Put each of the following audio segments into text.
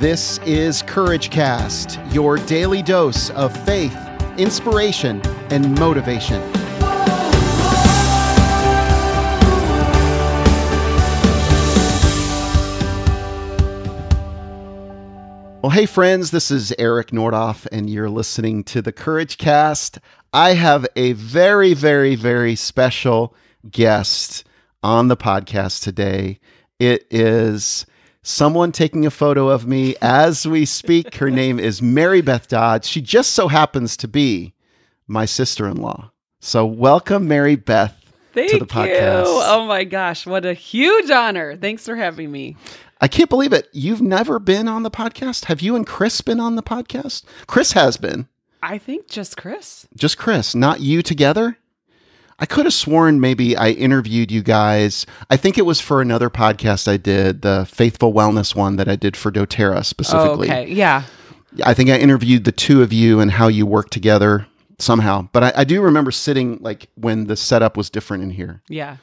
This is Courage Cast, your daily dose of faith, inspiration, and motivation. Well, hey, friends, this is Eric Nordoff, and you're listening to the Courage Cast. I have a very, very, very special guest on the podcast today. It is someone taking a photo of me as we speak. Her name is Mary Beth Dodds. She just so happens to be my sister in law. So, welcome, Mary Beth. Thank to the podcast. you. Oh my gosh, what a huge honor. Thanks for having me. I can't believe it. You've never been on the podcast? Have you and Chris been on the podcast? Chris has been. I think just Chris. Just Chris, not you together? I could have sworn maybe I interviewed you guys. I think it was for another podcast I did, the Faithful Wellness one that I did for doTERRA specifically. Oh, okay. Yeah. I think I interviewed the two of you and how you work together somehow. But I, I do remember sitting like when the setup was different in here. Yeah.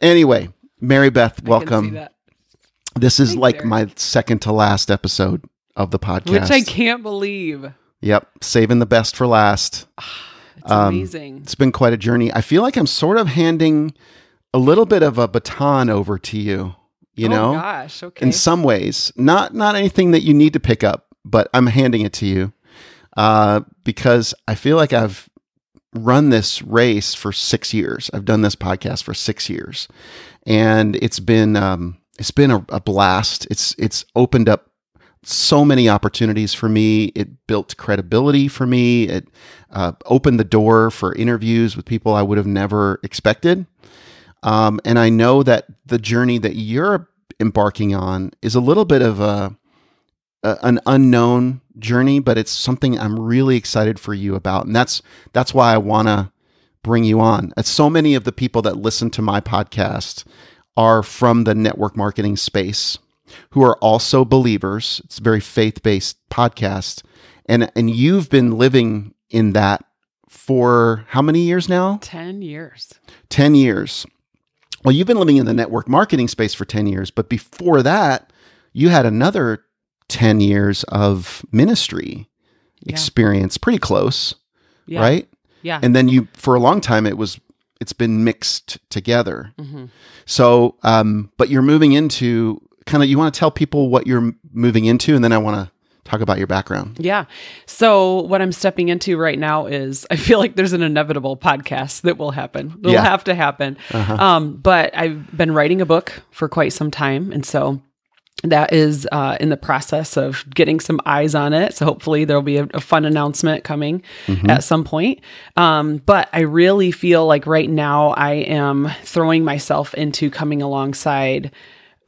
Anyway, Mary Beth, I can see welcome. This is Thanks, like Eric. my second to last episode of the podcast. Which I can't believe. Yep, saving the best for last. It's Um, amazing. It's been quite a journey. I feel like I'm sort of handing a little bit of a baton over to you, you oh know? gosh. Okay. In some ways. Not not anything that you need to pick up, but I'm handing it to you. Uh, because I feel like I've run this race for 6 years. I've done this podcast for 6 years. And it's been um it's been a, a blast. It's it's opened up so many opportunities for me. It built credibility for me. It uh, opened the door for interviews with people I would have never expected. Um, and I know that the journey that you're embarking on is a little bit of a, a an unknown journey, but it's something I'm really excited for you about, and that's that's why I want to bring you on. Uh, So many of the people that listen to my podcast are from the network marketing space who are also believers. It's a very faith based podcast. And, and you've been living in that for how many years now? 10 years. 10 years. Well, you've been living in the network marketing space for 10 years, but before that, you had another 10 years of ministry Yeah. experience, pretty close, Yeah. right? Yeah. And then you, for a long time, it was, it's been mixed together. hmm So, um, but you're moving into kind of, you want to tell people what you're moving into, and then I want to talk about your background. Yeah. So what I'm stepping into right now is I feel like there's an inevitable podcast that will happen. It'll Yeah. have to happen. Um, but I've been writing a book for quite some time, and so that is uh, in the process of getting some eyes on it. So hopefully there'll be a, a fun announcement coming at some point. Um, but I really feel like right now I am throwing myself into coming alongside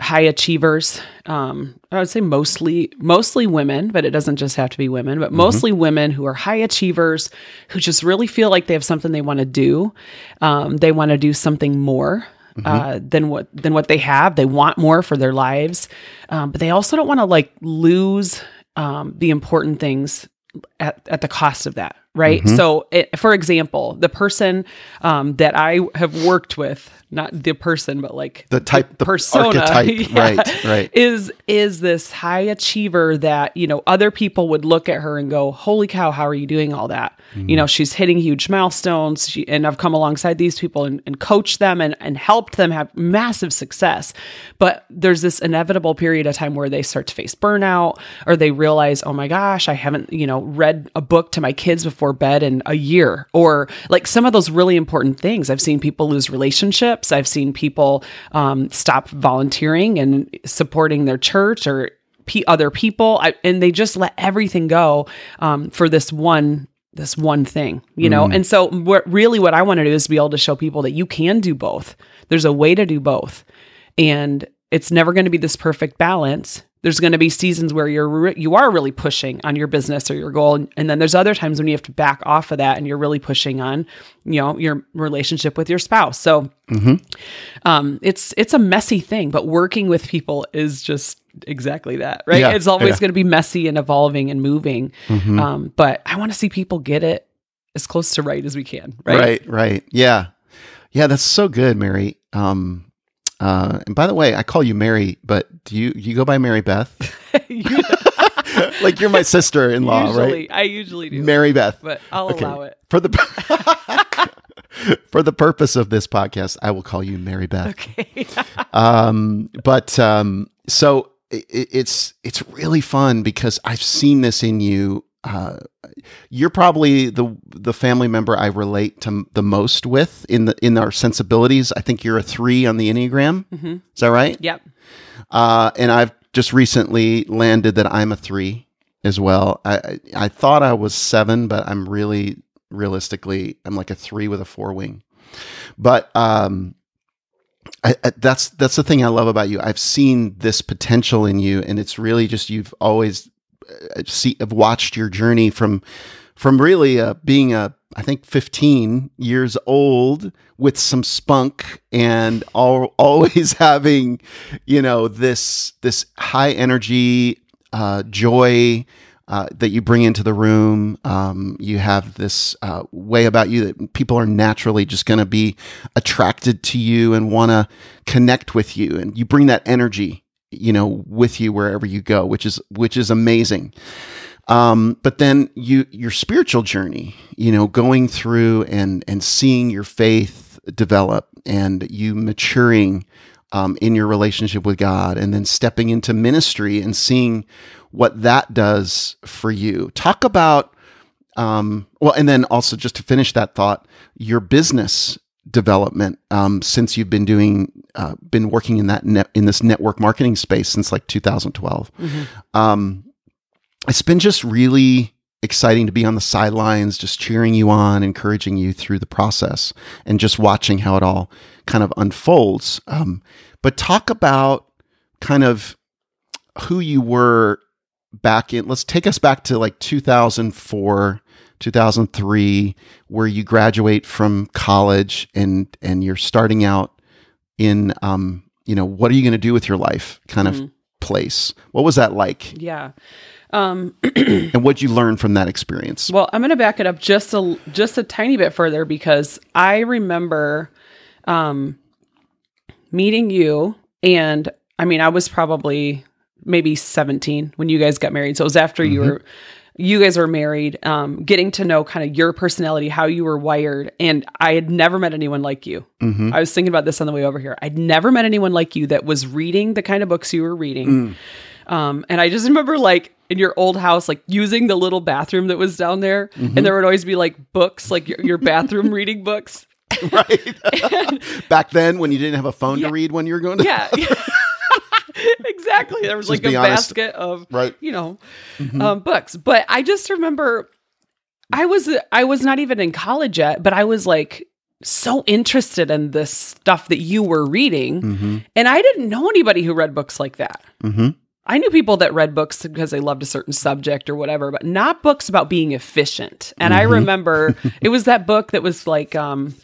high achievers. Um, I would say mostly mostly women, but it doesn't just have to be women, but mostly women who are high achievers who just really feel like they have something they want to do. Um, they want to do something more uh, than what than what they have. They want more for their lives, um, but they also don't want to like lose um, the important things at, at the cost of that, right? So, it, for example, the person um, that I have worked with, not the person, but like The type, the persona, archetype, yeah, right, right. is is this high achiever that you know other people would look at her and go, "Holy cow, how are you doing all that?" Mm-hmm. You know, she's hitting huge milestones, she, and I've come alongside these people and, and coached them and and helped them have massive success. But there's this inevitable period of time where they start to face burnout, or they realize, "Oh my gosh, I haven't you know read a book to my kids before bed in a year," or like some of those really important things. I've seen people lose relationships. I've seen people um, stop volunteering and supporting their church or p- other people, I, and they just let everything go um, for this one this one thing, you know. And so, what really what I want to do is be able to show people that you can do both. There's a way to do both, and it's never going to be this perfect balance. There's going to be seasons where you're re- you are really pushing on your business or your goal, and, and then there's other times when you have to back off of that and you're really pushing on, you know, your relationship with your spouse. So, um, it's it's a messy thing, but working with people is just exactly that, right? Yeah, it's always yeah. going to be messy and evolving and moving. Um, but I want to see people get it as close to right as we can, right? Right, right. Yeah. Yeah, that's so good, Mary. Um uh and by the way, I call you Mary, but do you you go by Mary Beth? Like you're my sister-in-law, usually, right? I usually do, Mary Beth. but I'll Okay. allow it. For the for the purpose of this podcast, I will call you Mary Beth. Okay. Um, but um, so it, it's it's really fun because I've seen this in you. Uh, you're probably the the family member I relate to the most with in the in our sensibilities. I think you're a three on the enneagram. Mhm. Is that right? yep. Uh, and I've just recently landed that I'm a three as well. I, I thought I was seven, but I'm really realistically I'm like a three with a four wing. But um, I, I, that's that's the thing I love about you. I've seen this potential in you, and it's really just you've always see have watched your journey from from really uh, being a I think 15 years old with some spunk and all, always having you know this this high energy uh, joy uh, that you bring into the room. Um, you have this uh, way about you that people are naturally just going to be attracted to you and want to connect with you, and you bring that energy, you know, with you wherever you go, which is which is amazing. Um, but then you your spiritual journey, you know, going through and and seeing your faith develop and you maturing um, in your relationship with God, and then stepping into ministry and seeing what that does for you. Talk about um, well, and then also just to finish that thought, your business development um, since you've been doing uh, been working in that net in this network marketing space since like 2012 um, it's been just really exciting to be on the sidelines, just cheering you on, encouraging you through the process, and just watching how it all kind of unfolds. Um, but talk about kind of who you were back in. Let's take us back to like 2004. 2003 where you graduate from college and and you're starting out in um you know what are you going to do with your life kind of place what was that like Yeah. Um, and what'd you learn from that experience? Well, I'm going to back it up just a just a tiny bit further because I remember um, meeting you, and I mean, I was probably maybe 17 when you guys got married. So it was after you were you guys were married, um, getting to know kind of your personality, how you were wired, and I had never met anyone like you. I was thinking about this on the way over here. I'd never met anyone like you that was reading the kind of books you were reading. Um, and I just remember like in your old house, like using the little bathroom that was down there, and there would always be like books, like your, your bathroom reading books. right. Back then, when you didn't have a phone Yeah. to read when you were going to Yeah. exactly. There was Just like a honest. basket of Right. you know um, books. But I just remember I was I was not even in college yet, but I was like so interested in this stuff that you were reading, Mm-hmm. and I didn't know anybody who read books like that. Mm-hmm. I knew people that read books because they loved a certain subject or whatever, but not books about being efficient. And I Mm-hmm. remember it was that book that was like, um,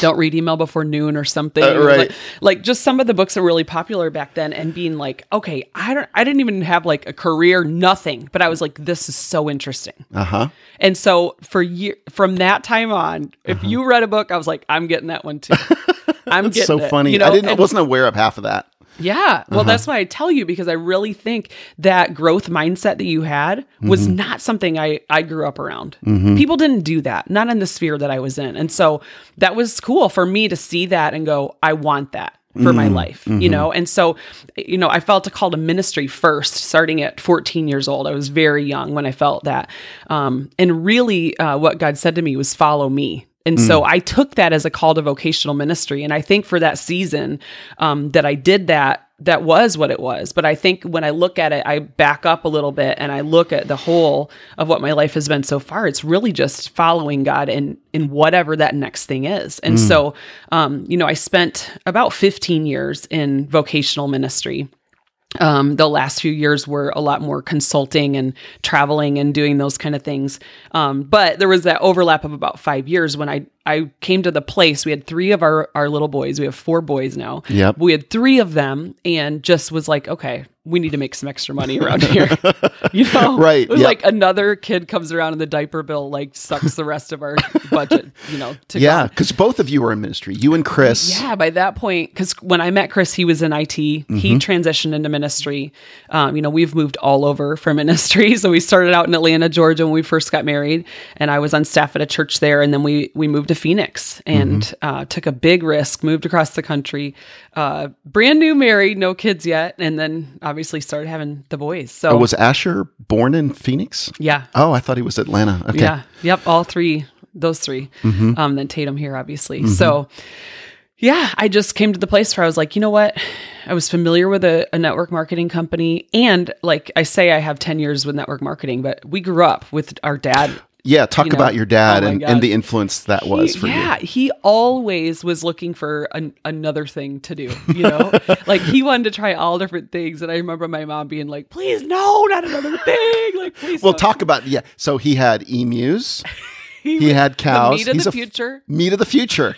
don't read email before noon or something. Uh, right. Like, like just some of the books that were really popular back then and being like, okay, I don't, I didn't even have like a career, nothing, but I was like, this is so interesting. Uh huh. And so for year, from that time on, if Uh-huh. you read a book, I was like, I'm getting that one too. I'm getting so it, funny. You know, I didn't. I And- wasn't aware of half of that. Yeah. Well, Uh-huh. that's why I tell you because I really think that growth mindset that you had was Mm-hmm. not something I, I grew up around. People didn't do that, not in the sphere that I was in. And so that was cool for me to see that and go, I want that for my Mm-hmm. life, you know? And so, you know, I felt a call to ministry first, starting at 14 years old. I was very young when I felt that. Um, and really, uh, what God said to me was, follow me. And so Mm. I took that as a call to vocational ministry. And I think for that season um, that I did that, that was what it was. But I think when I look at it, I back up a little bit and I look at the whole of what my life has been so far. It's really just following God in in whatever that next thing is. And so, um, you know, I spent about 15 years in vocational ministry um, the last few years were a lot more consulting and traveling and doing those kind of things. Um, but there was that overlap of about five years when I I came to the place. We had three of our our little boys. We have four boys now. Yep. We had three of them, and just was like, okay, we need to make some extra money around here. you know, Right, It was yep. like another kid comes around, and the diaper bill like sucks the rest of our budget. You know, to Yeah, because both of you were in ministry. You and Chris. Yeah, by that point, because when I met Chris, he was in IT. Mm-hmm. He transitioned into ministry. Um, you know, we've moved all over for ministry. So we started out in Atlanta, Georgia, when we first got married, and I was on staff at a church there. And then we we moved to Phoenix and Mm-hmm. uh, took a big risk, moved across the country, uh, brand new, married, no kids yet, and then obviously started having the boys. So Oh, was Asher born in Phoenix? yeah, Oh, I thought he was Atlanta. Okay. yeah. Yep. All three, those 3 Mm-hmm. Um, then Tatum here, obviously. So, yeah, I just came to the place where I was like, you know what? I was familiar with a, a network marketing company. And like I say, I have 10 years with network marketing, but we grew up with our dad. Yeah, talk You know, about your dad oh and, and the influence that was for yeah, you. Yeah, he always was looking for an, another thing to do. You know, like he wanted to try all different things, and I remember my mom being like, "Please, no, not another thing." Like, please. We'll talk about yeah. So he had emus. He had cows. Meat of He's the a f- future. meat of the future.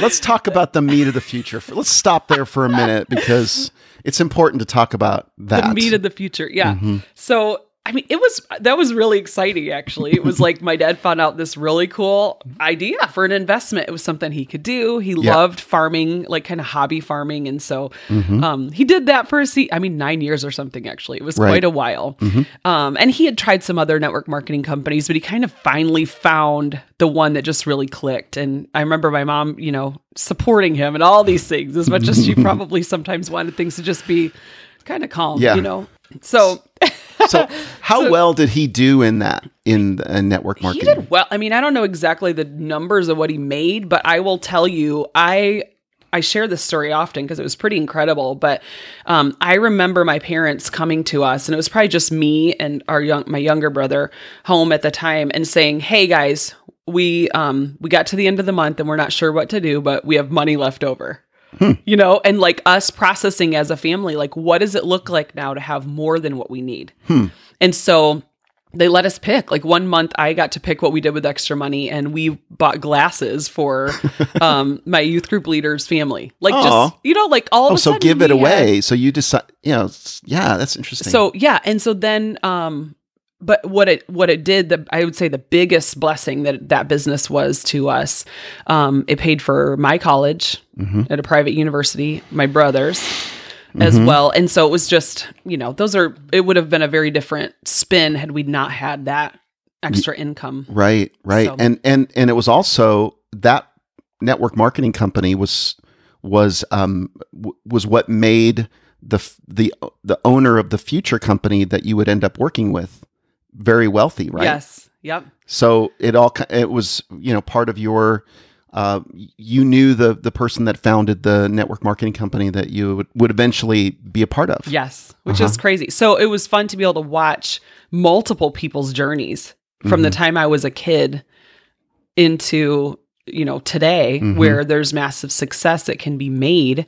Let's talk about the meat of the future. Let's stop there for a minute because it's important to talk about that. the meat of the future. Yeah. Mm-hmm. So I mean, it was that was really exciting. Actually, it was like my dad found out this really cool idea for an investment. It was something he could do. He Yeah. loved farming, like kind of hobby farming, and so Mm-hmm. um, he did that for a se- I mean, nine years or something. Actually, it was Right. quite a while. Um, and he had tried some other network marketing companies, but he kind of finally found the one that just really clicked. And I remember my mom, you know, supporting him and all these things as much as she probably sometimes wanted things to just be kind of calm, Yeah. you know. So So how well did he do in that in uh, network he marketing? did well. I mean, I don't know exactly the numbers of what he made, but I will tell you, I I share this story often because it was pretty incredible. But um, I remember my parents coming to us, and it was probably just me and our young my younger brother home at the time, and saying, "Hey guys, we um we got to the end of the month and we're not sure what to do, but we have money left over." You know, and like us processing as a family, like what does it look like now to have more than what we need? And so they let us pick. Like one month, I got to pick what we did with extra money, and we bought glasses for um, my youth group leader's family. Like Aw. just you know, like all. Oh, so give it we had- away. So you decide, you know, yeah, that's interesting. so yeah, and so then, um, but what it what it did, the I would say the biggest blessing that that business was to us, um, it paid for my college Mm-hmm. at a private university, my brothers. As well, and so it was just you know those are it would have been a very different spin had we not had that extra income. right, right, So- and and and it was also that network marketing company was was um w- was what made the the the owner of the future company that you would end up working with very wealthy, right? Yes. Yep. So it all it was you know part of your uh, you knew the the person that founded the network marketing company that you would, would eventually be a part of. Yes, which Uh-huh. is crazy. So it was fun to be able to watch multiple people's journeys from the Mm-hmm. time I was a kid into, you know, today Mm-hmm. where there's massive success that can be made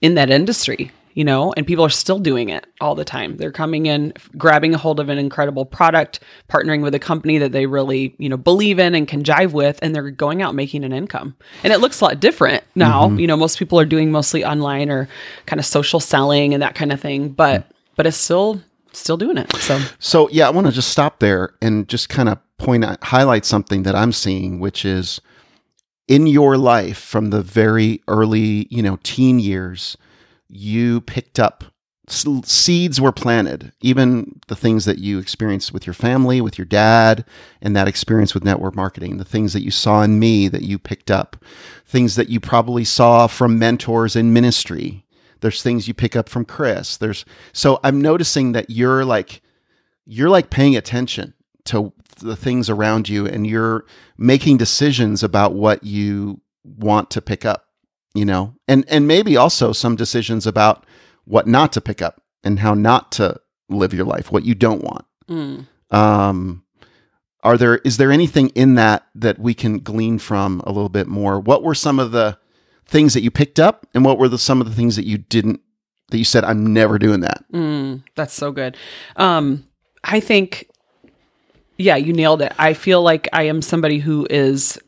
in that industry, you know, and people are still doing it all the time. They're coming in, grabbing a hold of an incredible product, partnering with a company that they really, you know, believe in and can jive with, and they're going out making an income. And it looks a lot different now. Mm-hmm. You know, most people are doing mostly online or kind of social selling and that kind of thing, but but it's still still doing it. So So yeah, I want to just stop there and just kind of point out, highlight something that I'm seeing, which is in your life from the very early, you know, teen years, you picked up seeds were planted, even the things that you experienced with your family, with your dad, and that experience with network marketing, the things that you saw in me that you picked up, things that you probably saw from mentors in ministry. There's things you pick up from Chris. There's so I'm noticing that you're like you're like paying attention to the things around you and you're making decisions about what you want to pick up you know and and maybe also some decisions about what not to pick up and how not to live your life what you don't want mm. um are there is there anything in that that we can glean from a little bit more what were some of the things that you picked up and what were the some of the things that you didn't that you said i'm never doing that Mm, that's so good. Um, I think, yeah, you nailed it. I feel like I am somebody who is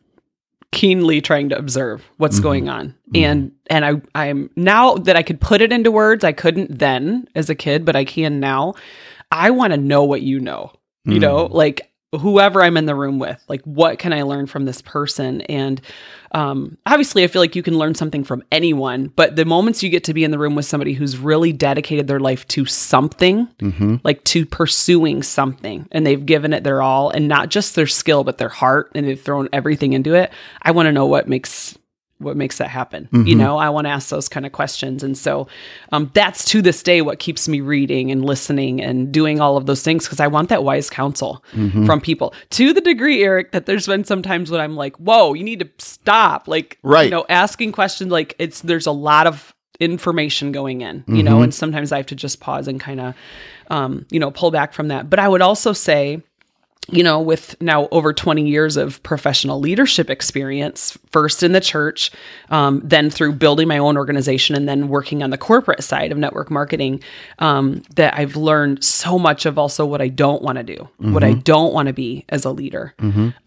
keenly trying to observe what's mm-hmm. going on. Mm-hmm. And and I I'm now that I could put it into words, I couldn't then as a kid, but I can now. I want to know what you know. You mm. know, like whoever I'm in the room with, like what can I learn from this person? And um, obviously, I feel like you can learn something from anyone, but the moments you get to be in the room with somebody who's really dedicated their life to something, like to pursuing something, and they've given it their all, and not just their skill, but their heart, and they've thrown everything into it. I want to know what makes what makes that happen. You know i want to ask those kind of questions. And so um, that's to this day what keeps me reading and listening and doing all of those things because i want that wise counsel from people. To the degree eric that there's been some times when i'm like whoa you need to stop like Right. you know asking questions like it's there's a lot of information going in you know and sometimes i have to just pause and kind of um, you know pull back from that. But i would also say you know, with now over 20 years of professional leadership experience, first in the church, um, then through building my own organization, and then working on the corporate side of network marketing, um, that I've learned so much of also what I don't want to do, what I don't want to be as a leader.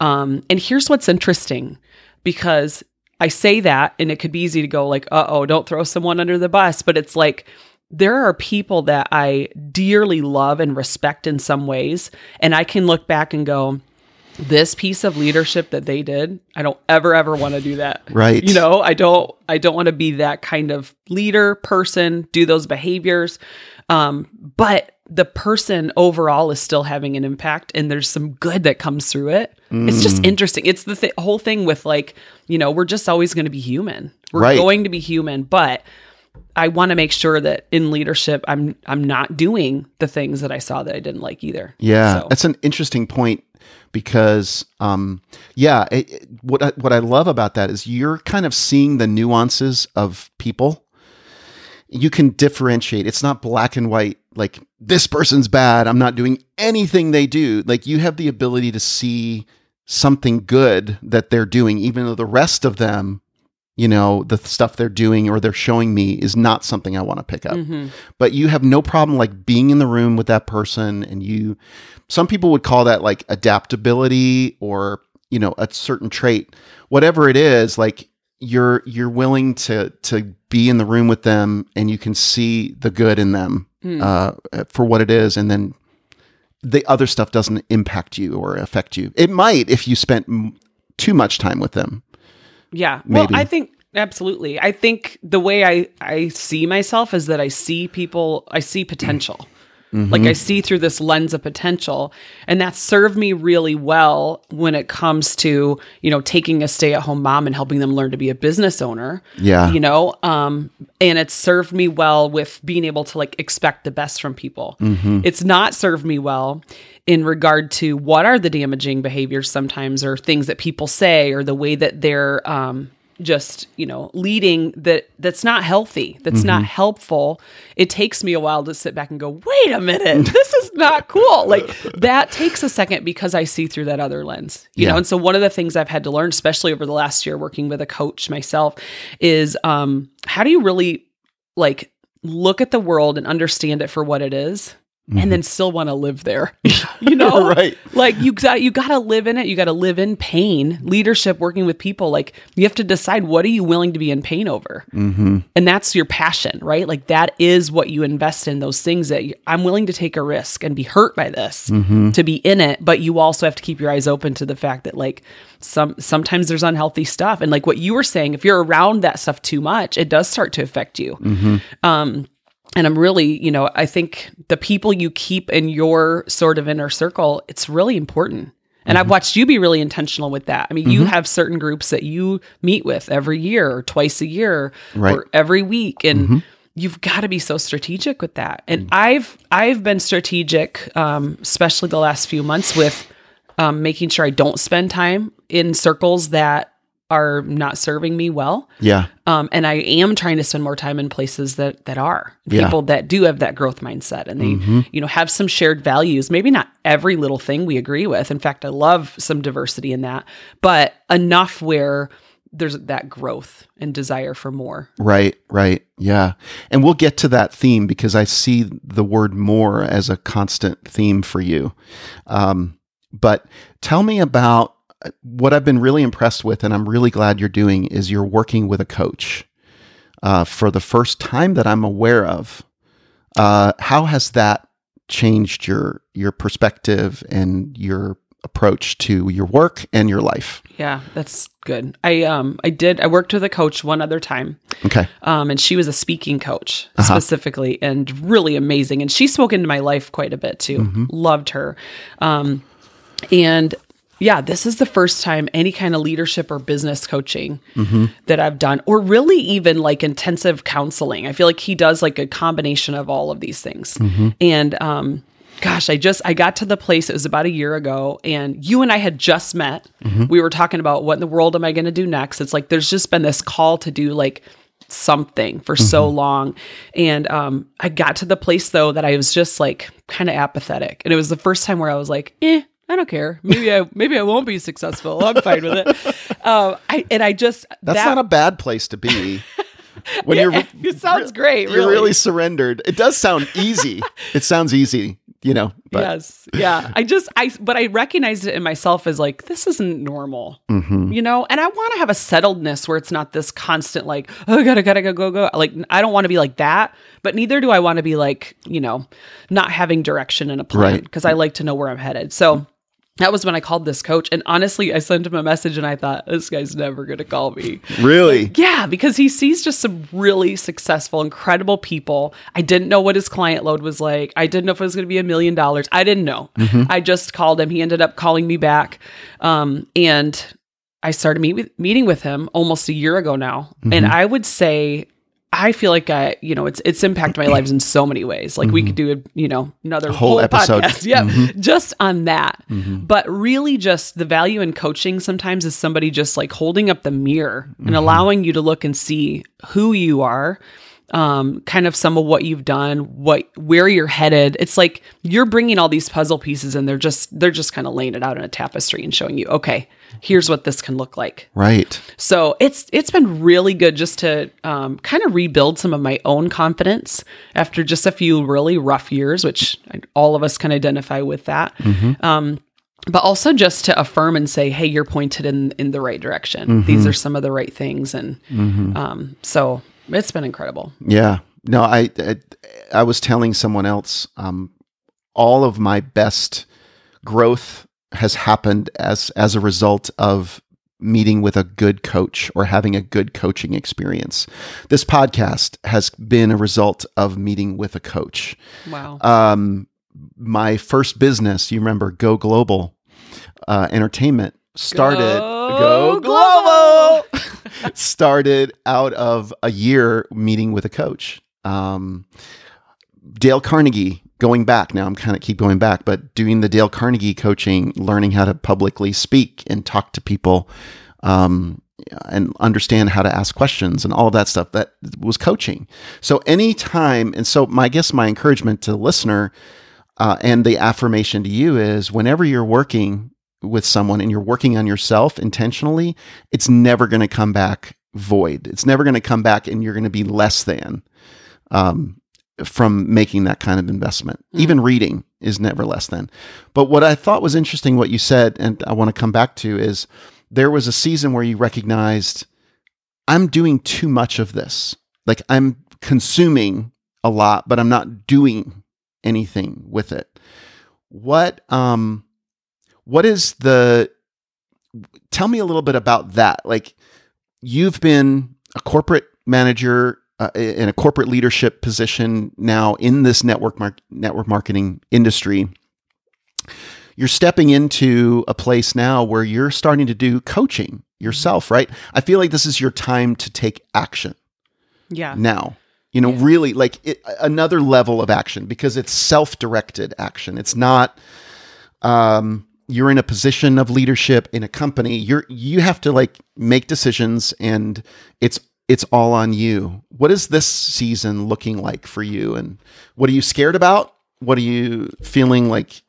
Um, and here's what's interesting because I say that, and it could be easy to go like, uh oh, don't throw someone under the bus. But it's like, there are people that I dearly love and respect in some ways. And I can look back and go, this piece of leadership that they did, I don't ever, ever want to do that. Right. You know, I don't, I don't want to be that kind of leader person, do those behaviors. Um, but the person overall is still having an impact and there's some good that comes through it. It's just interesting. It's the th- whole thing with like, you know, we're just always going to be human. We're Right. going to be human, but I want to make sure that in leadership, I'm I'm not doing the things that I saw that I didn't like either. Yeah, So- that's an interesting point because, um, yeah, it, it- what I, what I love about that is you're kind of seeing the nuances of people. You can differentiate. It's not black and white. Like this person's bad. I'm not doing anything they do. Like you have the ability to see something good that they're doing, even though the rest of them, you know, the stuff they're doing or they're showing me is not something I want to pick up Mhm. but you have no problem like being in the room with that person and you some people would call that like adaptability or you know a certain trait whatever it is like you're you're willing to to be in the room with them and you can see the good in them Hmm. uh, for what it is and then the other stuff doesn't impact you or affect you it might if you spent m- too much time with them Yeah. Well, I think absolutely. I think the way I I see myself is that I see people, I see potential. Like I see through this lens of potential, and that served me really well when it comes to you know taking a stay-at-home mom and helping them learn to be a business owner. Yeah. you know, um, and it served me well with being able to like expect the best from people. It's not served me well in regard to what are the damaging behaviors sometimes, or things that people say, or the way that they're um, just you know leading that that's not healthy that's not helpful it takes me a while to sit back and go wait a minute this is not cool. Like that takes a second because i see through that other lens you Yeah. know and so one of the things i've had to learn especially over the last year working with a coach myself is um how do you really like look at the world and understand it for what it is and then still want to live there you know Right. like you got you got to live in it you got to live in pain leadership working with people like you have to decide what are you willing to be in pain over mm-hmm. and that's your passion right like that is what you invest in those things that you, i'm willing to take a risk and be hurt by this Mm-hmm. to be in it but you also have to keep your eyes open to the fact that like some sometimes there's unhealthy stuff and like what you were saying if you're around that stuff too much it does start to affect you Mm-hmm. um and i'm really you know i think the people you keep in your sort of inner circle it's really important. And Mm-hmm. i've watched you be really intentional with that. I mean you have certain groups that you meet with every year or twice a year Right. or every week. And you've got to be so strategic with that. And i've i've been strategic um, especially the last few months with um, making sure i don't spend time in circles that are not serving me well yeah um, and I am trying to spend more time in places that that are Yeah. people that do have that growth mindset and they you know have some shared values. Maybe not every little thing we agree with. In fact, I love some diversity in that, but enough where there's that growth and desire for more. Right, right. Yeah. And we'll get to that theme because I see the word more as a constant theme for you. Um, but tell me about what I've been really impressed with, and I'm really glad you're doing, is you're working with a coach uh, for the first time that I'm aware of. Uh, how has that changed your your perspective and your approach to your work and your life? Yeah, that's good. I um I did I worked with a coach one other time. Okay. Um and she was a speaking coach specifically and really amazing and she spoke into my life quite a bit too. Loved her. Um and yeah, this is the first time any kind of leadership or business coaching that I've done, or really even like intensive counseling. I feel like he does like a combination of all of these things. And um, gosh, I just I got to the place. It was about a year ago, and you and I had just met. We were talking about what in the world am I going to do next? It's like there's just been this call to do like something for so long. And um, I got to the place though that I was just like kind of apathetic. And it was the first time where I was like, eh, I don't care. Maybe I maybe I won't be successful. I'm fine with it. Um, I and I just That's that, not a bad place to be. When Yeah, you're it sounds great. you're Really. really surrendered. It does sound easy. it sounds easy, you know, but yes, yeah. I just I but I recognized it in myself as like this isn't normal, Mm-hmm. you know. And I want to have a settledness where it's not this constant like oh gotta gotta go go go. Like I don't want to be like that, but neither do I want to be like you know not having direction in a plan Right. because I like to know where I'm headed. So. That was when I called this coach. And honestly, I sent him a message and I thought, this guy's never going to call me. really. Yeah, because he sees just some really successful, incredible people. I didn't know what his client load was like. I didn't know if it was going to be a million dollars. I didn't know. I just called him. He ended up calling me back. Um, and I started meet with, meeting with him almost a year ago now. And I would say, I feel like I, you know, it's it's impacted my lives in so many ways. Like we mm-hmm. could do, a, you know, another whole whole, episode. podcast, yeah, mm-hmm. just on that. Mm-hmm. But really, just the value in coaching sometimes is somebody just like holding up the mirror and allowing you to look and see who you are, um, kind of some of what you've done, what where you're headed. It's like you're bringing all these puzzle pieces, and they're just they're just kind of laying it out in a tapestry and showing you, okay, here's what this can look like. Right. So it's it's been really good just to um, kind of rebuild some of my own confidence after just a few really rough years, which all of us can identify with that. Um, but also just to affirm and say, "Hey, you're pointed in in the right direction. These are some of the right things." And um, so it's been incredible. Yeah. No, I, I I was telling someone else um all of my best growth has happened as as a result of meeting with a good coach or having a good coaching experience. This podcast has been a result of meeting with a coach. Wow. Um my first business, you remember Go Global uh Entertainment started Go Global started out of a year meeting with a coach. Um, Dale Carnegie, going back now, I'm kind of keep going back, but doing the Dale Carnegie coaching, learning how to publicly speak and talk to people, um, and understand how to ask questions and all of that stuff. That was coaching. So anytime, and so my I guess my encouragement to the listener uh, and the affirmation to you is whenever you're working with someone and you're working on yourself intentionally, it's never going to come back void. It's never going to come back and you're going to be less than um, from making that kind of investment. Even reading is never less than. But what I thought was interesting, what you said, and I want to come back to, is there was a season where you recognized I'm doing too much of this. Like I'm consuming a lot, but I'm not doing anything with it. What um what is the tell me a little bit about that. Like you've been a corporate manager uh, in a corporate leadership position now in this network mar- network marketing industry. You're stepping into a place now where you're starting to do coaching yourself, right? I feel like this is your time to take action yeah. now. You know, really like it, another level of action because it's self-directed action. It's not um you're in a position of leadership in a company. You're you have to like make decisions and it's it's all on you. What is this season looking like for you and what are you scared about? What are you feeling like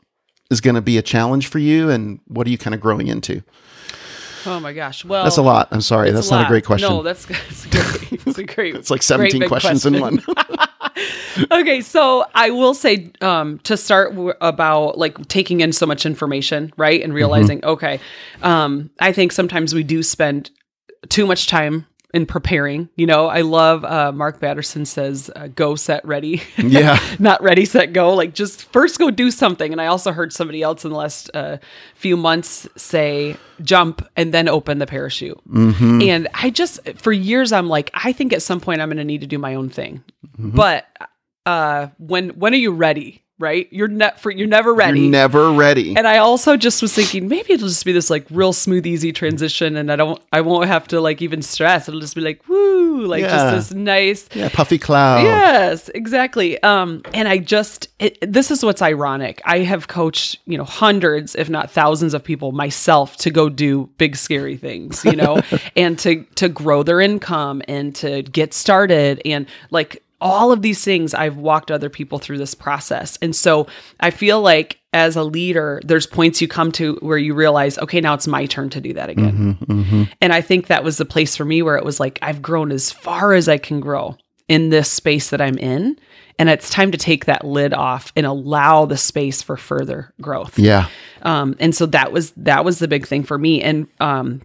is going to be a challenge for you and what are you kind of growing into? Oh my gosh. Well, That's a lot. I'm sorry. That's not a great question. No, that's, that's great. It's a great. it's like 17 big questions in one. okay, so I will say um, to start w- about like taking in so much information, right, and realizing, okay, um, I think sometimes we do spend too much time in preparing. You know, I love uh, Mark Batterson says, uh, "Go set ready." Yeah. not ready set go. Like just first go do something. And I also heard somebody else in the last uh, few months say, "Jump and then open the parachute." Mm-hmm. And I just for years I'm like, I think at some point I'm going to need to do my own thing. Mm-hmm. But uh, when when are you ready? Right? You're for you're never ready. You're never ready. And I also just was thinking maybe it'll just be this like real smooth, easy transition, and I don't, I won't have to like even stress. It'll just be like woo, like Yeah. just this nice. yeah, puffy cloud. Yes, exactly. Um, and I just it, this is what's ironic. I have coached you know hundreds, if not thousands, of people myself to go do big scary things, you know, and to to grow their income and to get started and like all of these things I've walked other people through this process. And so I feel like as a leader, there's points you come to where you realize, okay, now it's my turn to do that again. And I think that was the place for me where it was like, I've grown as far as I can grow in this space that I'm in. And it's time to take that lid off and allow the space for further growth. Yeah. Um, and so that was that was the big thing for me. And um,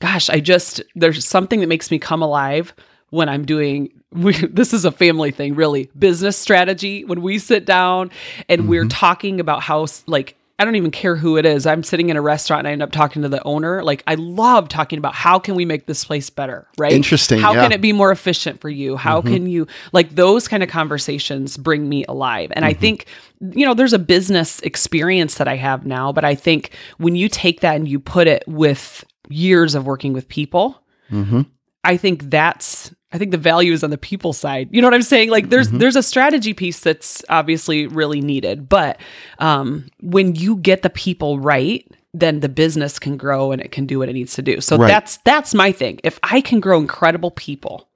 gosh, I just there's something that makes me come alive when I'm doing. We, this is a family thing, really. Business strategy. When we sit down and we're mm-hmm. talking about how, like, I don't even care who it is. I'm sitting in a restaurant and I end up talking to the owner. Like, I love talking about how can we make this place better, right? Interesting, How yeah. can it be more efficient for you? How mm-hmm. can you like those kind of conversations bring me alive? And I mm-hmm. think you know there's a business experience that I have now, but I think when you take that and you put it with years of working with people, I think that's I think the value is on the people side. You know what I'm saying? Like there's there's a strategy piece that's obviously really needed, but um, when you get the people right, then the business can grow and it can do what it needs to do. So Right. that's that's my thing. If I can grow incredible people,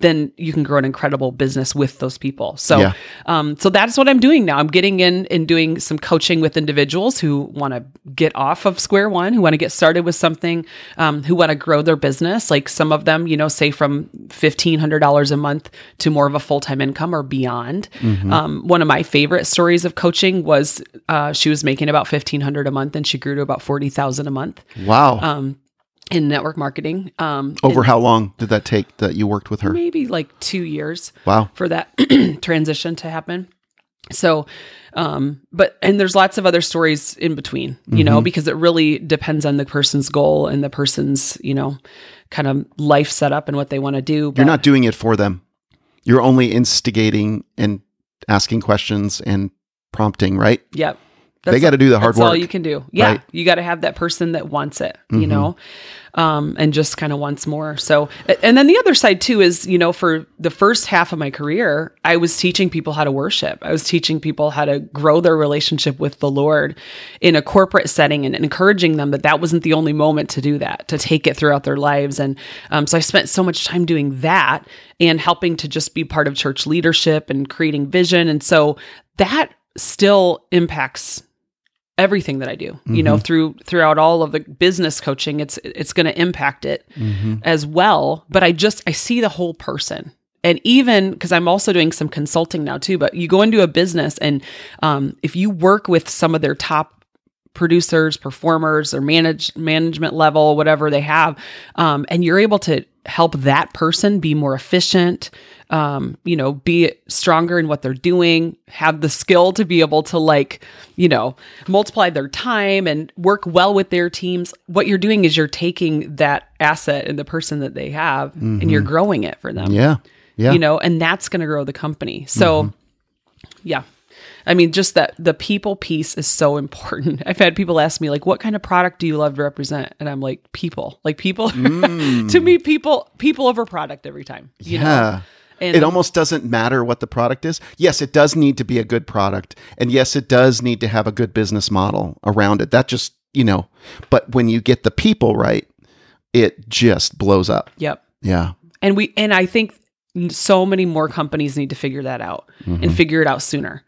then you can grow an incredible business with those people. So, Yeah. um, so that's what I'm doing now. I'm getting in and doing some coaching with individuals who want to get off of square one, who want to get started with something, um, who want to grow their business. Like some of them, you know, say from fifteen hundred dollars a month to more of a full time income or beyond. Um, one of my favorite stories of coaching was uh, she was making about fifteen hundred a month, and she grew to about forty thousand a month Wow. um, in network marketing. Um, Over how long did that take that you worked with her? maybe like two years Wow. for that transition to happen. So, um, but and there's lots of other stories in between, you know, because it really depends on the person's goal and the person's, you know, kind of life setup and what they want to do. You're not doing it for them. You're only instigating and asking questions and prompting, right? Yep. They got to do the hard work. That's work. all you can do. Yeah. Right. Mm-hmm. You got to have that person that wants it, you know, um, and just kind of wants more. So, and then the other side too is, you know, for the first half of my career, I was teaching people how to worship. I was teaching people how to grow their relationship with the Lord in a corporate setting and encouraging them that that wasn't the only moment to do that, to take it throughout their lives. And um, so I spent so much time doing that and helping to just be part of church leadership and creating vision. And so that still impacts everything that I do. You know, through throughout all of the business coaching, it's it's going to impact it as well, but I just I see the whole person. And even because I'm also doing some consulting now too, but you go into a business and um, if you work with some of their top producers, performers, or manage management level, whatever they have, um, and you're able to help that person be more efficient, um, you know, be stronger in what they're doing, have the skill to be able to like, you know, multiply their time and work well with their teams. What you're doing is you're taking that asset and the person that they have and you're growing it for them. yeah. Yeah. You know, and that's going to grow the company. So, yeah. I mean, just that the people piece is so important. I've had people ask me, like, what kind of product do you love to represent? And I'm like, people. Like, people, to me, people, people over product every time. You know? yeah. And it almost doesn't matter what the product is. Yes, it does need to be a good product. And yes, it does need to have a good business model around it. That just, you know, but when you get the people right, it just blows up. Yep. Yeah. And we, and I think so many more companies need to figure that out and figure it out sooner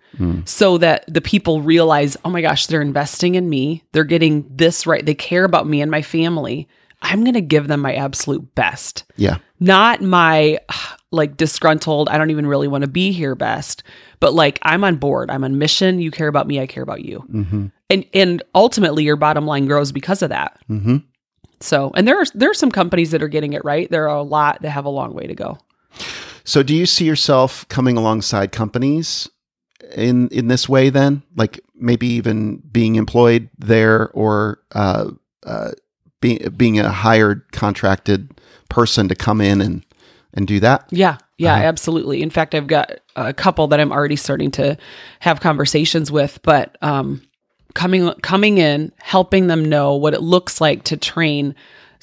so that the people realize, oh my gosh, they're investing in me. They're getting this right. They care about me and my family. I'm going to give them my absolute best. Yeah. not my like disgruntled, I don't even really want to be here best, but like I'm on board, I'm on mission, you care about me, I care about you. Mm-hmm. And and ultimately your bottom line grows because of that. Mm-hmm. So, and there are there are some companies that are getting it right. There are a lot that have a long way to go. So, do you see yourself coming alongside companies in in this way? Then, like maybe even being employed there, or uh, uh, being being a hired contracted person to come in and and do that. Yeah, yeah, Uh-huh. absolutely. In fact, I've got a couple that I'm already starting to have conversations with, but um, coming coming in, helping them know what it looks like to train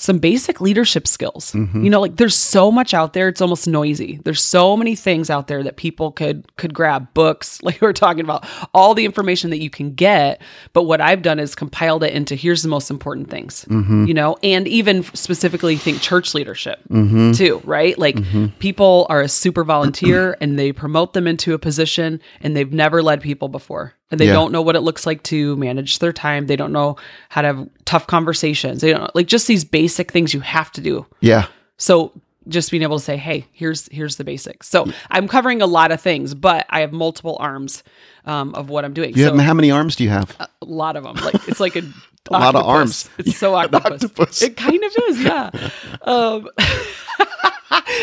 some basic leadership skills. Mm-hmm. You know, like there's so much out there; it's almost noisy. There's so many things out there that people could could grab books, like we are talking about, all the information that you can get. But what I've done is compiled it into here's the most important things. Mm-hmm. You know, and even specifically think church leadership Mm-hmm. too, right? Like people are a super volunteer and they promote them into a position and they've never led people before. And they Yeah. don't know what it looks like to manage their time. They don't know how to have tough conversations. They don't like just these basic things you have to do. Yeah. So just being able to say, "Hey, here's here's the basics." So I'm covering a lot of things, but I have multiple arms um, of what I'm doing. You so have, how many arms do you have? a lot of them. Like it's like a, A lot of arms. It's so octopus. octopus. It kind of is, yeah. um,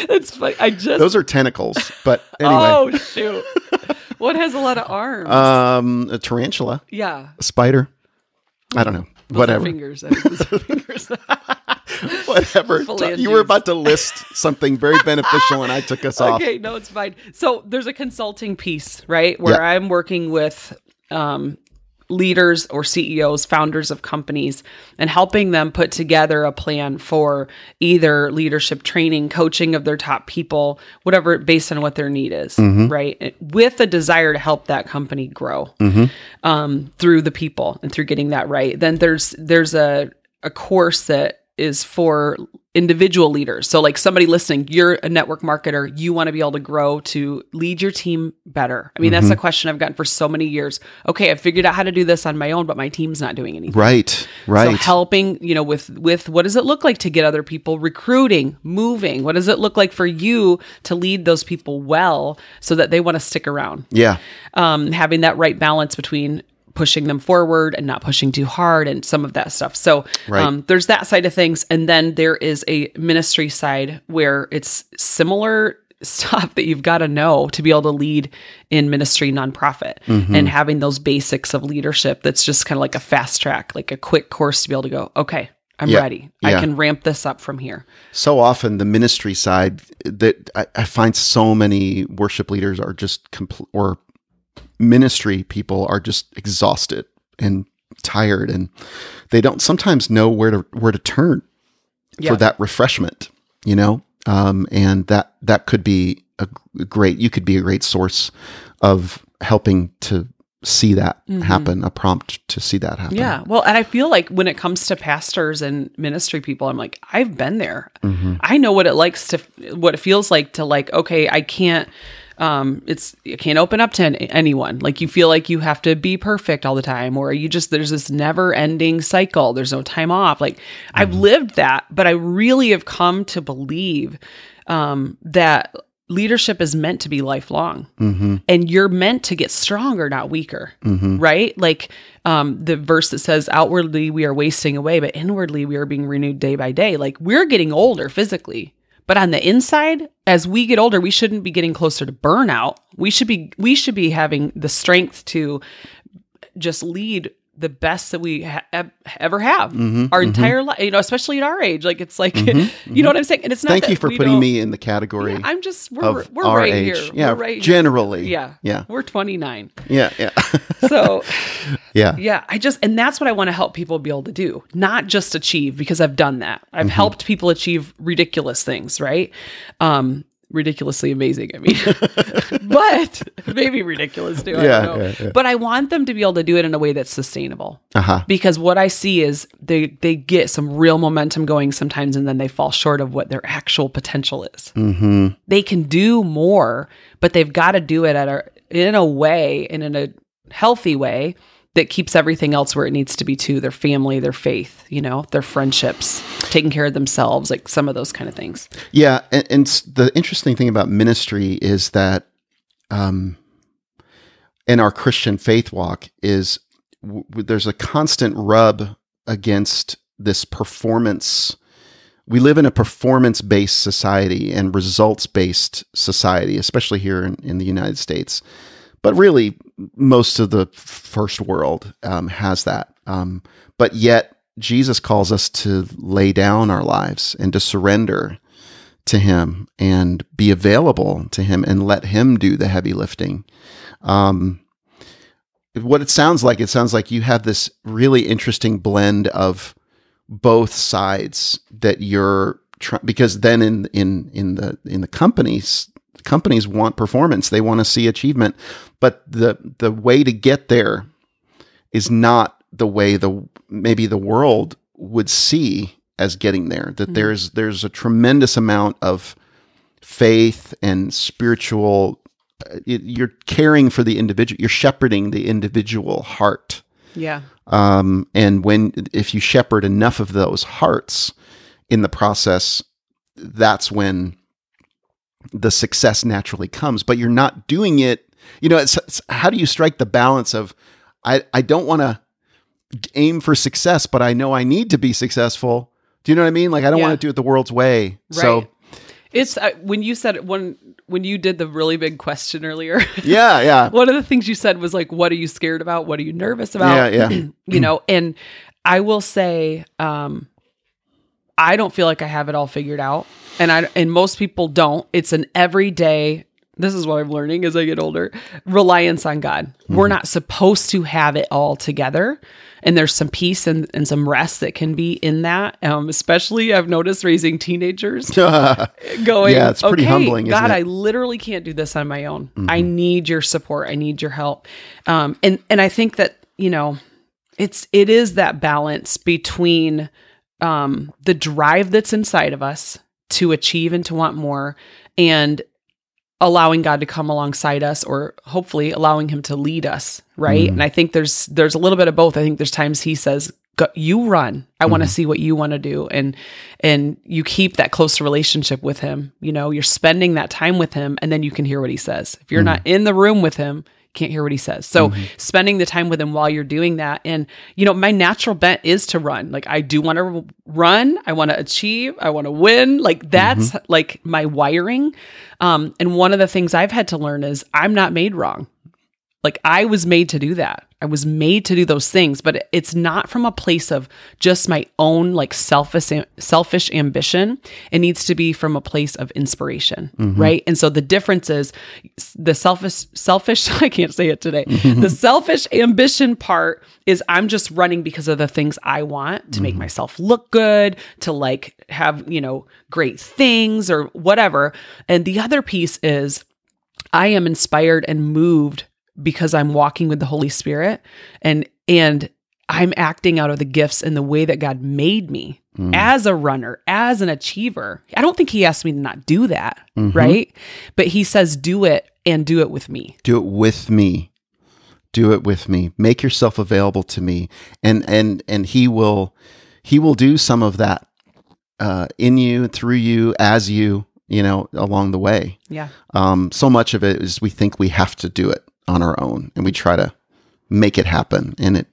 it's funny. I just Those are tentacles, but anyway. oh shoot. What has a lot of arms? Um, a tarantula, yeah. a spider. I don't know. Those Whatever. Fingers. I think those are fingers. Whatever. Phalanges. You were about to list something very beneficial, and I took us off. okay, no, it's fine. So there's a consulting piece, right, where Yeah. I'm working with um, leaders or CEOs, founders of companies, and helping them put together a plan for either leadership training, coaching of their top people, whatever, based on what their need is, right, with a desire to help that company grow um, through the people and through getting that right. Then there's there's a a course that is for individual leaders. So like somebody listening, you're a network marketer, you want to be able to grow to lead your team better. I mean, that's a question I've gotten for so many years. Okay, I figured out how to do this on my own, but my team's not doing anything. Right. Right. So helping, you know, with with what does it look like to get other people recruiting, moving? What does it look like for you to lead those people well so that they want to stick around? yeah. um, having that right balance between pushing them forward and not pushing too hard and some of that stuff. So Right. um, there's that side of things. And then there is a ministry side where it's similar stuff that you've got to know to be able to lead in ministry nonprofit Mm-hmm. and having those basics of leadership that's just kind of like a fast track, like a quick course to be able to go, okay, I'm Yeah. ready. Yeah. I can ramp this up from here. so often the ministry side that I, I find so many worship leaders are just compl- or ministry people are just exhausted and tired and they don't sometimes know where to where to turn Yeah. for that refreshment you know um, and that that could be a great you could be a great source of helping to see that happen a prompt to see that happen Mm-hmm. Yeah. Well, and I feel like when it comes to pastors and ministry people, I'm like, I've been there. Mm-hmm. I know what it likes to, what it feels like to like, okay, I can't, um, it's, you can't open up to an- anyone. Like you feel like you have to be perfect all the time, or you just, there's this never ending cycle. There's no time off. Like I've Mm-hmm. lived that, but I really have come to believe, um, that leadership is meant to be lifelong Mm-hmm. and you're meant to get stronger not weaker right like um the verse that says outwardly we are wasting away but inwardly we are being renewed day by day like we're getting older physically but on the inside as we get older we shouldn't be getting closer to burnout. We should be we should be having the strength to just lead the best that we ha- ever have Mm-hmm, our entire life you know especially at our age like it's like you know what i'm saying? And it's not thank you for putting me in the category yeah, i'm just we're, we're right age. here. Yeah we're right here. generally. Yeah yeah. we're 29 yeah yeah. So yeah. yeah i just and that's what i want to help people be able to do not just achieve because i've done that. I've Mm-hmm. helped people achieve ridiculous things right? Um ridiculously amazing i mean but maybe ridiculous too I Yeah, don't know. yeah, yeah. but i want them to be able to do it in a way that's sustainable uh-huh because what I see is they they get some real momentum going sometimes, and then they fall short of what their actual potential is. mm-hmm They can do more, but they've got to do it at a in a way and in a healthy way that keeps everything else where it needs to be too their family their faith you know their friendships taking care of themselves like some of those kind of things Yeah, and, and the interesting thing about ministry is that, um, in our Christian faith walk, is w- there's a constant rub against this performance. We live in a performance based society and results based society, especially here in, in the United States. But really, most of the first world um, has that. Um, but yet, Jesus calls us to lay down our lives and to surrender to him and be available to him and let him do the heavy lifting. Um, what it sounds like, it sounds like you have this really interesting blend of both sides that you're trying because then in in in the in the companies companies want performance. They want to see achievement. But the the way to get there is not the way the maybe the world would see as getting there that there's there's a tremendous amount of faith and spiritual uh, you're caring for the individual you're shepherding the individual heart. Yeah. Um, and when if you shepherd enough of those hearts in the process that's when the success naturally comes but you're not doing it you know it's, it's how do you strike the balance of i i don't want to aim for success but i know i need to be successful. Do you know what i mean? Like i don't Yeah. want to do it the world's way. So it's uh, when you said when when you did the really big question earlier yeah yeah. one of the things you said was like what are you scared about? What are you nervous about? Yeah yeah. You know and i will say um i don't feel like i have it all figured out and i and most people don't. It's an everyday this is what i'm learning as i get older reliance on god. We're not supposed to have it all together. And there's some peace and, and some rest that can be in that. Um, especially i've noticed raising teenagers. Going Yeah, it's pretty okay, humbling, god i literally can't do this on my own. I need your support. I need your help. Um, and and i think that you know it's it is that balance between um the drive that's inside of us to achieve and to want more and allowing God to come alongside us or hopefully allowing him to lead us, right? Mm. And I think there's there's a little bit of both. I think there's times he says Go, you run. I want to mm. see what you want to do and and you keep that close relationship with him. You know, you're spending that time with him and then you can hear what he says. If you're mm. not in the room with him, can't hear what he says. So spending the time with him while you're doing that and you know, my natural bent is to run. Like I do want to run, I want to achieve, I want to win. Like that's like my wiring. Um and one of the things I've had to learn is I'm not made wrong. Like I was made to do that. I was made to do those things, but it's not from a place of just my own like selfish selfish ambition. It needs to be from a place of inspiration, mm-hmm. right? And so the difference is the selfish selfish I can't say it today. the selfish ambition part is I'm just running because of the things I want to make mm-hmm. myself look good, to like have, you know, great things or whatever. And the other piece is I am inspired and moved because I'm walking with the Holy Spirit and and I'm acting out of the gifts and the way that God made me as a runner, as an achiever. I don't think he asked me to not do that, right? But he says do it and do it with me. do it with me do it with me make yourself available to me and and and he will he will do some of that uh in you through you as you you know along the way Yeah. um so much of it is we think we have to do it on our own and we try to make it happen and it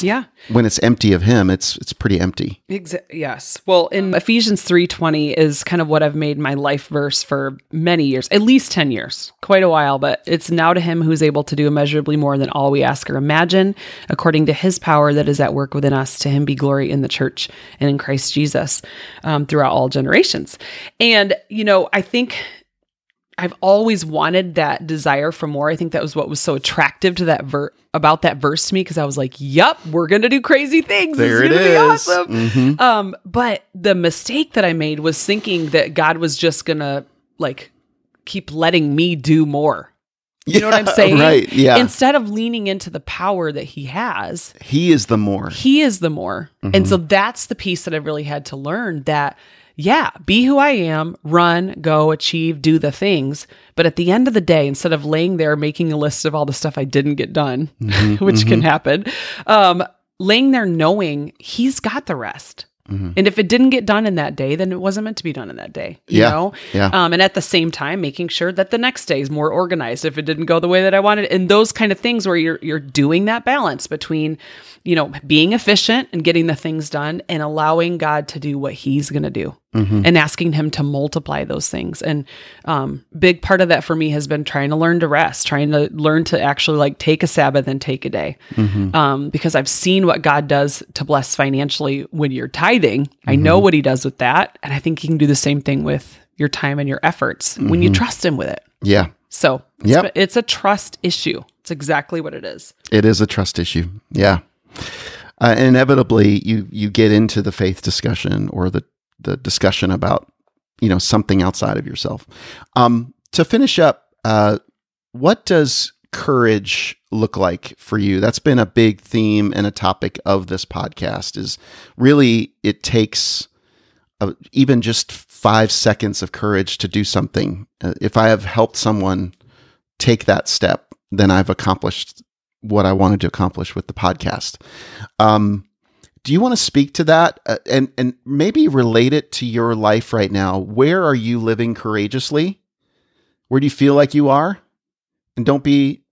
Yeah. when it's empty of him it's it's pretty empty Exa- yes. Well, in Ephesians 3:20 is kind of what I've made my life verse for many years, at least 10 years, quite a while, but it's now to him who's able to do immeasurably more than all we ask or imagine, according to his power that is at work within us. To him be glory in the church and in Christ Jesus um, throughout all generations. And, you know, I think I've always wanted that desire for more. I think that was what was so attractive to that ver- about that verse to me because I was like, "Yep, we're gonna do crazy things. there it's it gonna be is awesome." Mhm. Um, but the mistake that I made was thinking that God was just gonna like keep letting me do more. You know what I'm saying? right yeah Instead of leaning into the power that He has, he is the more He is the more. Mm-hmm. And so that's the piece that I really had to learn that yeah, be who I am, run, go, achieve, do the things. But at the end of the day, instead of laying there making a list of all the stuff I didn't get done, Mm-hmm, which can happen, um, laying there knowing he's got the rest. mm-hmm. And if it didn't get done in that day, then it wasn't meant to be done in that day. You Yeah, know? yeah. Um, and at the same time, making sure that the next day is more organized if it didn't go the way that I wanted. And those kind of things where you're you're doing that balance between, you know, being efficient and getting the things done and allowing God to do what he's gonna do Mm-hmm. and asking him to multiply those things. And um, big part of that for me has been trying to learn to rest, trying to learn to actually like take a Sabbath and take a day. Mm-hmm. Um, because I've seen what God does to bless financially when you're tithing. I Mm-hmm. know what he does with that. And I think he can do the same thing with your time and your efforts when you trust him with it. Yeah, So Mm-hmm. Yep. it's a trust issue. It's exactly what it is. it is a trust issue. Yeah. Uh, inevitably, you you get into the faith discussion or the the discussion about you know something outside of yourself. Um, to finish up, uh, what does courage look like for you? That's been a big theme and a topic of this podcast. Is really it takes uh, even just five seconds of courage to do something. Uh, if I have helped someone take that step, then I've accomplished what I wanted to accomplish with the podcast. Um, do you want to speak to that uh, and and maybe relate it to your life right now? Where are you living courageously? Where do you feel like you are? And don't be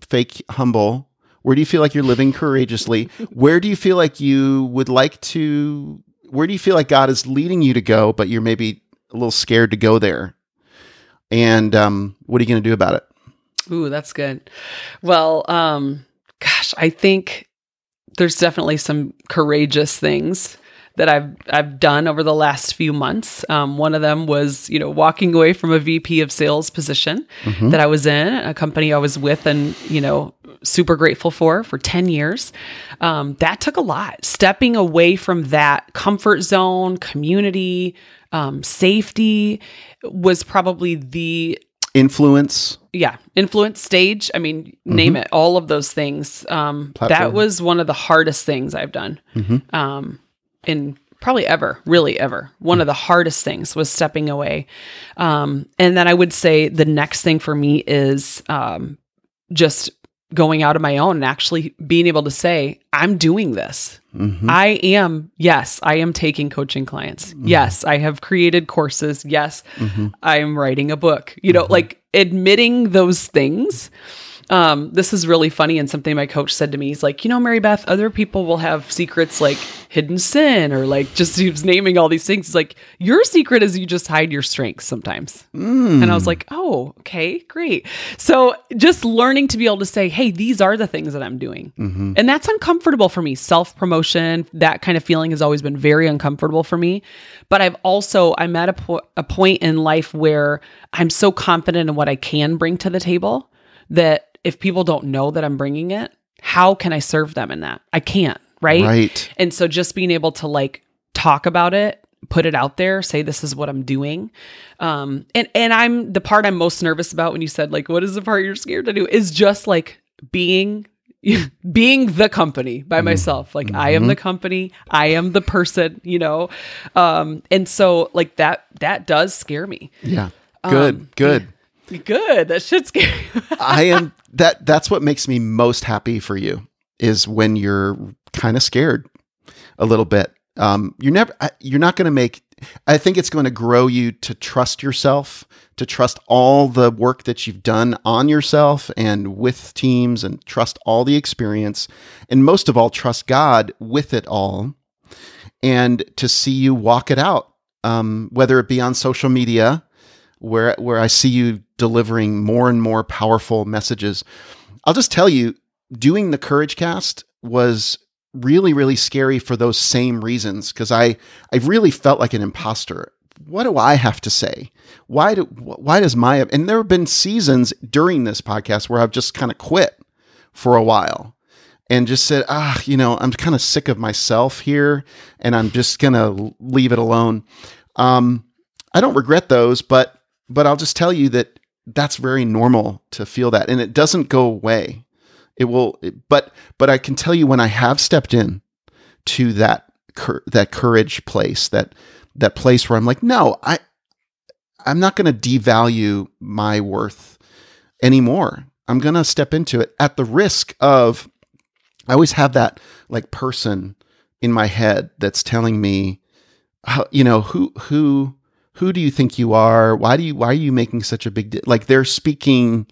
fake humble. Where do you feel like you're living courageously? Where do you feel like you would like to where do you feel like God is leading you to go, but you're maybe a little scared to go there? And um, what are you going to do about it? Ooh, that's good. Well, um, gosh, I think there's definitely some courageous things that I've I've done over the last few months. Um, one of them was, you know, walking away from a VP of sales position that I was in, a company I was with, and you know, super grateful for for ten years. Um, that took a lot. Stepping away from that comfort zone, community, um, safety was probably the Influence. yeah influence stage i mean name it all of those things. Um that was one of the hardest things i've done um in probably ever really ever. One of the hardest things was stepping away. Um and then i would say the next thing for me is um just going out on my own and actually being able to say i'm doing this Mhm. I am, yes, I am taking coaching clients. Mm-hmm. Yes, I have created courses. Yes, mm-hmm. I am writing a book. You know, mm-hmm. like admitting those things. Um, this is really funny and something my coach said to me. He's like, you know, Mary Beth, other people will have secrets like hidden sin or like just he was naming all these things. He's like, your secret is you just hide your strengths sometimes. And I was like, oh, okay, great. So just learning to be able to say, hey, these are the things that I'm doing. And that's uncomfortable for me. Self promotion, that kind of feeling has always been very uncomfortable for me. But I've also, I'm at a, po- a point in life where I'm so confident in what I can bring to the table that if people don't know that I'm bringing it, how can I serve them in that? I can't, right? Right. And so just being able to like talk about it, put it out there, say this is what I'm doing. Um and and I'm the part I'm most nervous about when you said like what is the part you're scared to do is just like being being the company by myself. Like I am the company, I am the person, you know. Um and so like that that does scare me. Yeah. Good. Um, good. Good. That should scare you. I am that that's what makes me most happy for you is when you're kind of scared a little bit. Um, you're never you're not going to make I think it's going to grow you to trust yourself, to trust all the work that you've done on yourself and with teams and trust all the experience and most of all trust God with it all and to see you walk it out. Um, whether it be on social media where where I see you delivering more and more powerful messages. I'll just tell you, doing the Courage Cast was really really scary for those same reasons because I I really felt like an imposter. What do I have to say? Why do why does my and there have been seasons during this podcast where I've just kind of quit for a while and just said, ah, you know, I'm kind of sick of myself here and I'm just going to leave it alone. Um, I don't regret those, but but I'll just tell you that that's very normal to feel that and it doesn't go away. It will but but I can tell you when I have stepped in to that cur- that courage place, that that place where I'm like, no, I I'm not going to devalue my worth anymore. I'm going to step into it at the risk of I always have that like person in my head that's telling me how, you know, who who who do you think you are? Why do you why are you making such a big deal? Like they're speaking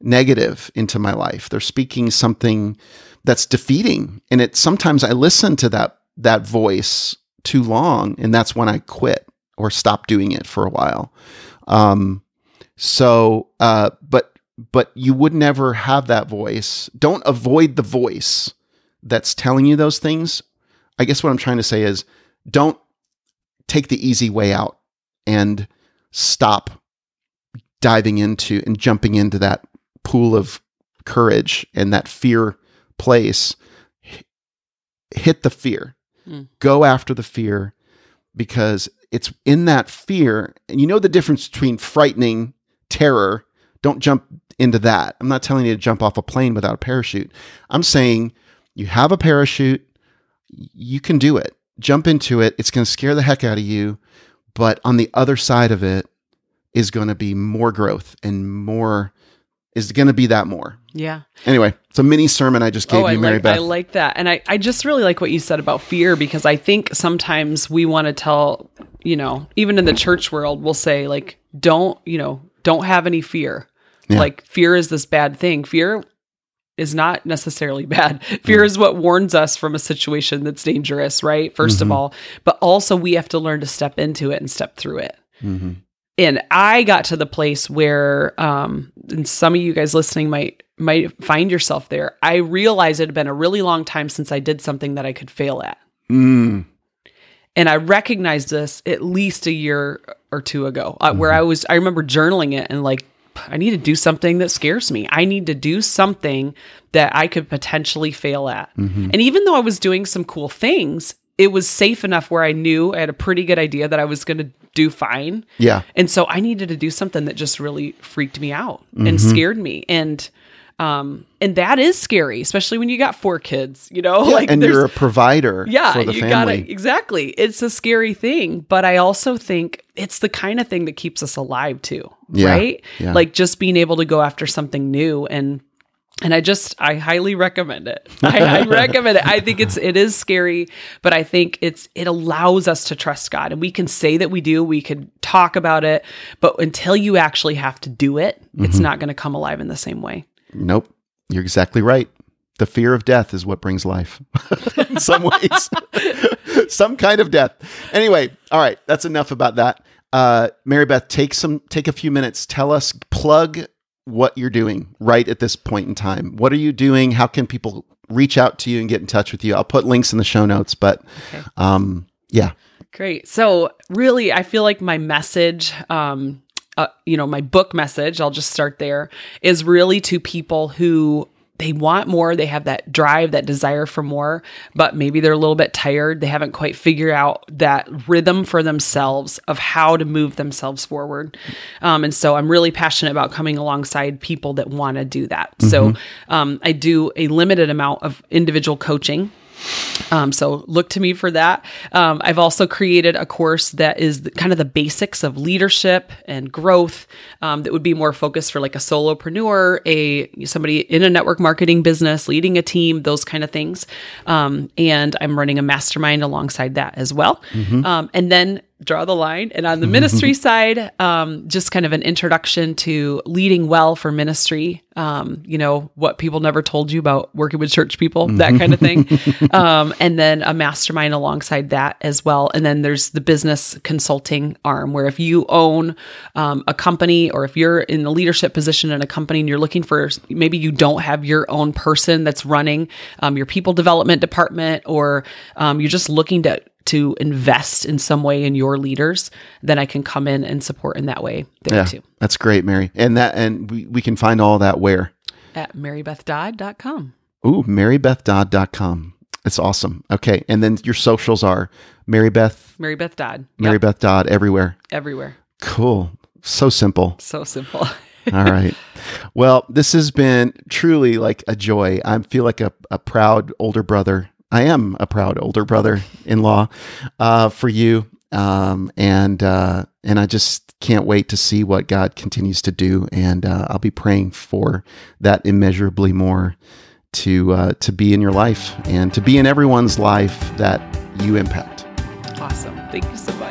negative into my life. They're speaking something that's defeating. And it sometimes I listen to that that voice too long and that's when I quit or stop doing it for a while. Um so uh but but you would never have that voice. Don't avoid the voice that's telling you those things. I guess what I'm trying to say is don't take the easy way out and stop diving into and jumping into that pool of courage and that fear place. Hit the fear. Mm. Go after the fear because it's in that fear. And you know the difference between frightening terror. Don't jump into that. I'm not telling you to jump off a plane without a parachute. I'm saying you have a parachute, you can do it. Jump into it. It's going to scare the heck out of you. But on the other side of it is going to be more growth and more, is going to be that more. Yeah. Anyway, it's a mini sermon I just gave oh, I you, Mary like, Beth. I like that. And I, I just really like what you said about fear because I think sometimes we want to tell, you know, even in the church world, we'll say, like, don't, you know, don't have any fear. Yeah. Like, fear is this bad thing. Fear is not necessarily bad. Fear is what warns us from a situation that's dangerous, right? 1st of all, but also we have to learn to step into it and step through it. Mhm. And I got to the place where, um, and some of you guys listening might might find yourself there. I realized it had been a really long time since I did something that I could fail at. Mm. And I recognized this at least a year or two ago, uh, where I was, I remember journaling it and like, I need to do something that scares me. I need to do something that I could potentially fail at. Mm-hmm. And even though I was doing some cool things, it was safe enough where I knew I had a pretty good idea that I was going to do fine. Yeah. And so I needed to do something that just really freaked me out and mm-hmm. scared me. And um and that is scary, especially when you got four kids, you know? Yeah, and you're a provider yeah, for the you family. gotta exactly. It's a scary thing, but I also think it's the kind of thing that keeps us alive too, Yeah, right? yeah. Like just being able to go after something new and and I just I highly recommend it. I, I recommend it. I think it's it is scary, but I think it's it allows us to trust God, and we can say that we do. We could talk about it, but until you actually have to do it, it's Mm-hmm. not going to come alive in the same way. Nope. You're exactly right. The fear of death is what brings life in some ways. some kind of death. Anyway, all right, that's enough about that. Uh, Mary Beth, take some take a few minutes. Tell us, plug what you're doing right at this point in time. What are you doing? How can people reach out to you and get in touch with you? I'll put links in the show notes, but Okay. um, yeah. Great. So, really, I feel like my message, um, uh, you know, my book message, I'll just start there, is really to people who they want more, they have that drive, that desire for more, but maybe they're a little bit tired. They haven't quite figured out that rhythm for themselves of how to move themselves forward. Um, and so I'm really passionate about coming alongside people that want to do that. So um, I do a limited amount of individual coaching. Um, so look to me for that. Um, I've also created a course that is the, kind of the basics of leadership and growth um, that would be more focused for like a solopreneur, a somebody in a network marketing business, leading a team, those kind of things. Um, and I'm running a mastermind alongside that as well. Um, and then draw the line. And on the ministry side, um, just kind of an introduction to leading well for ministry. Um, you know, what people never told you about working with church people, that kind of thing. um, and then a mastermind alongside that as well. And then there's the business consulting arm, where if you own um, a company or if you're in a leadership position in a company and you're looking for maybe you don't have your own person that's running um, your people development department, or um, you're just looking to to invest in some way in your leaders, then I can come in and support in that way there Yeah. too. That's great, Mary. And that and we, we can find all that where? At marybethdodd.com. Ooh, marybethdodd.com. It's awesome. Okay. And then your socials are Mary Beth, Mary Beth Dodd. Mary Yep, Beth Dodd everywhere. everywhere. Cool. So simple. So simple. All right. Well, this has been truly like a joy. I feel like a, a proud older brother. I am a proud older brother in law uh, for you. Um, and uh, and I just can't wait to see what God continues to do. And uh, I'll be praying for that immeasurably more to uh, to be in your life and to be in everyone's life that you impact. Awesome. Thank you so much.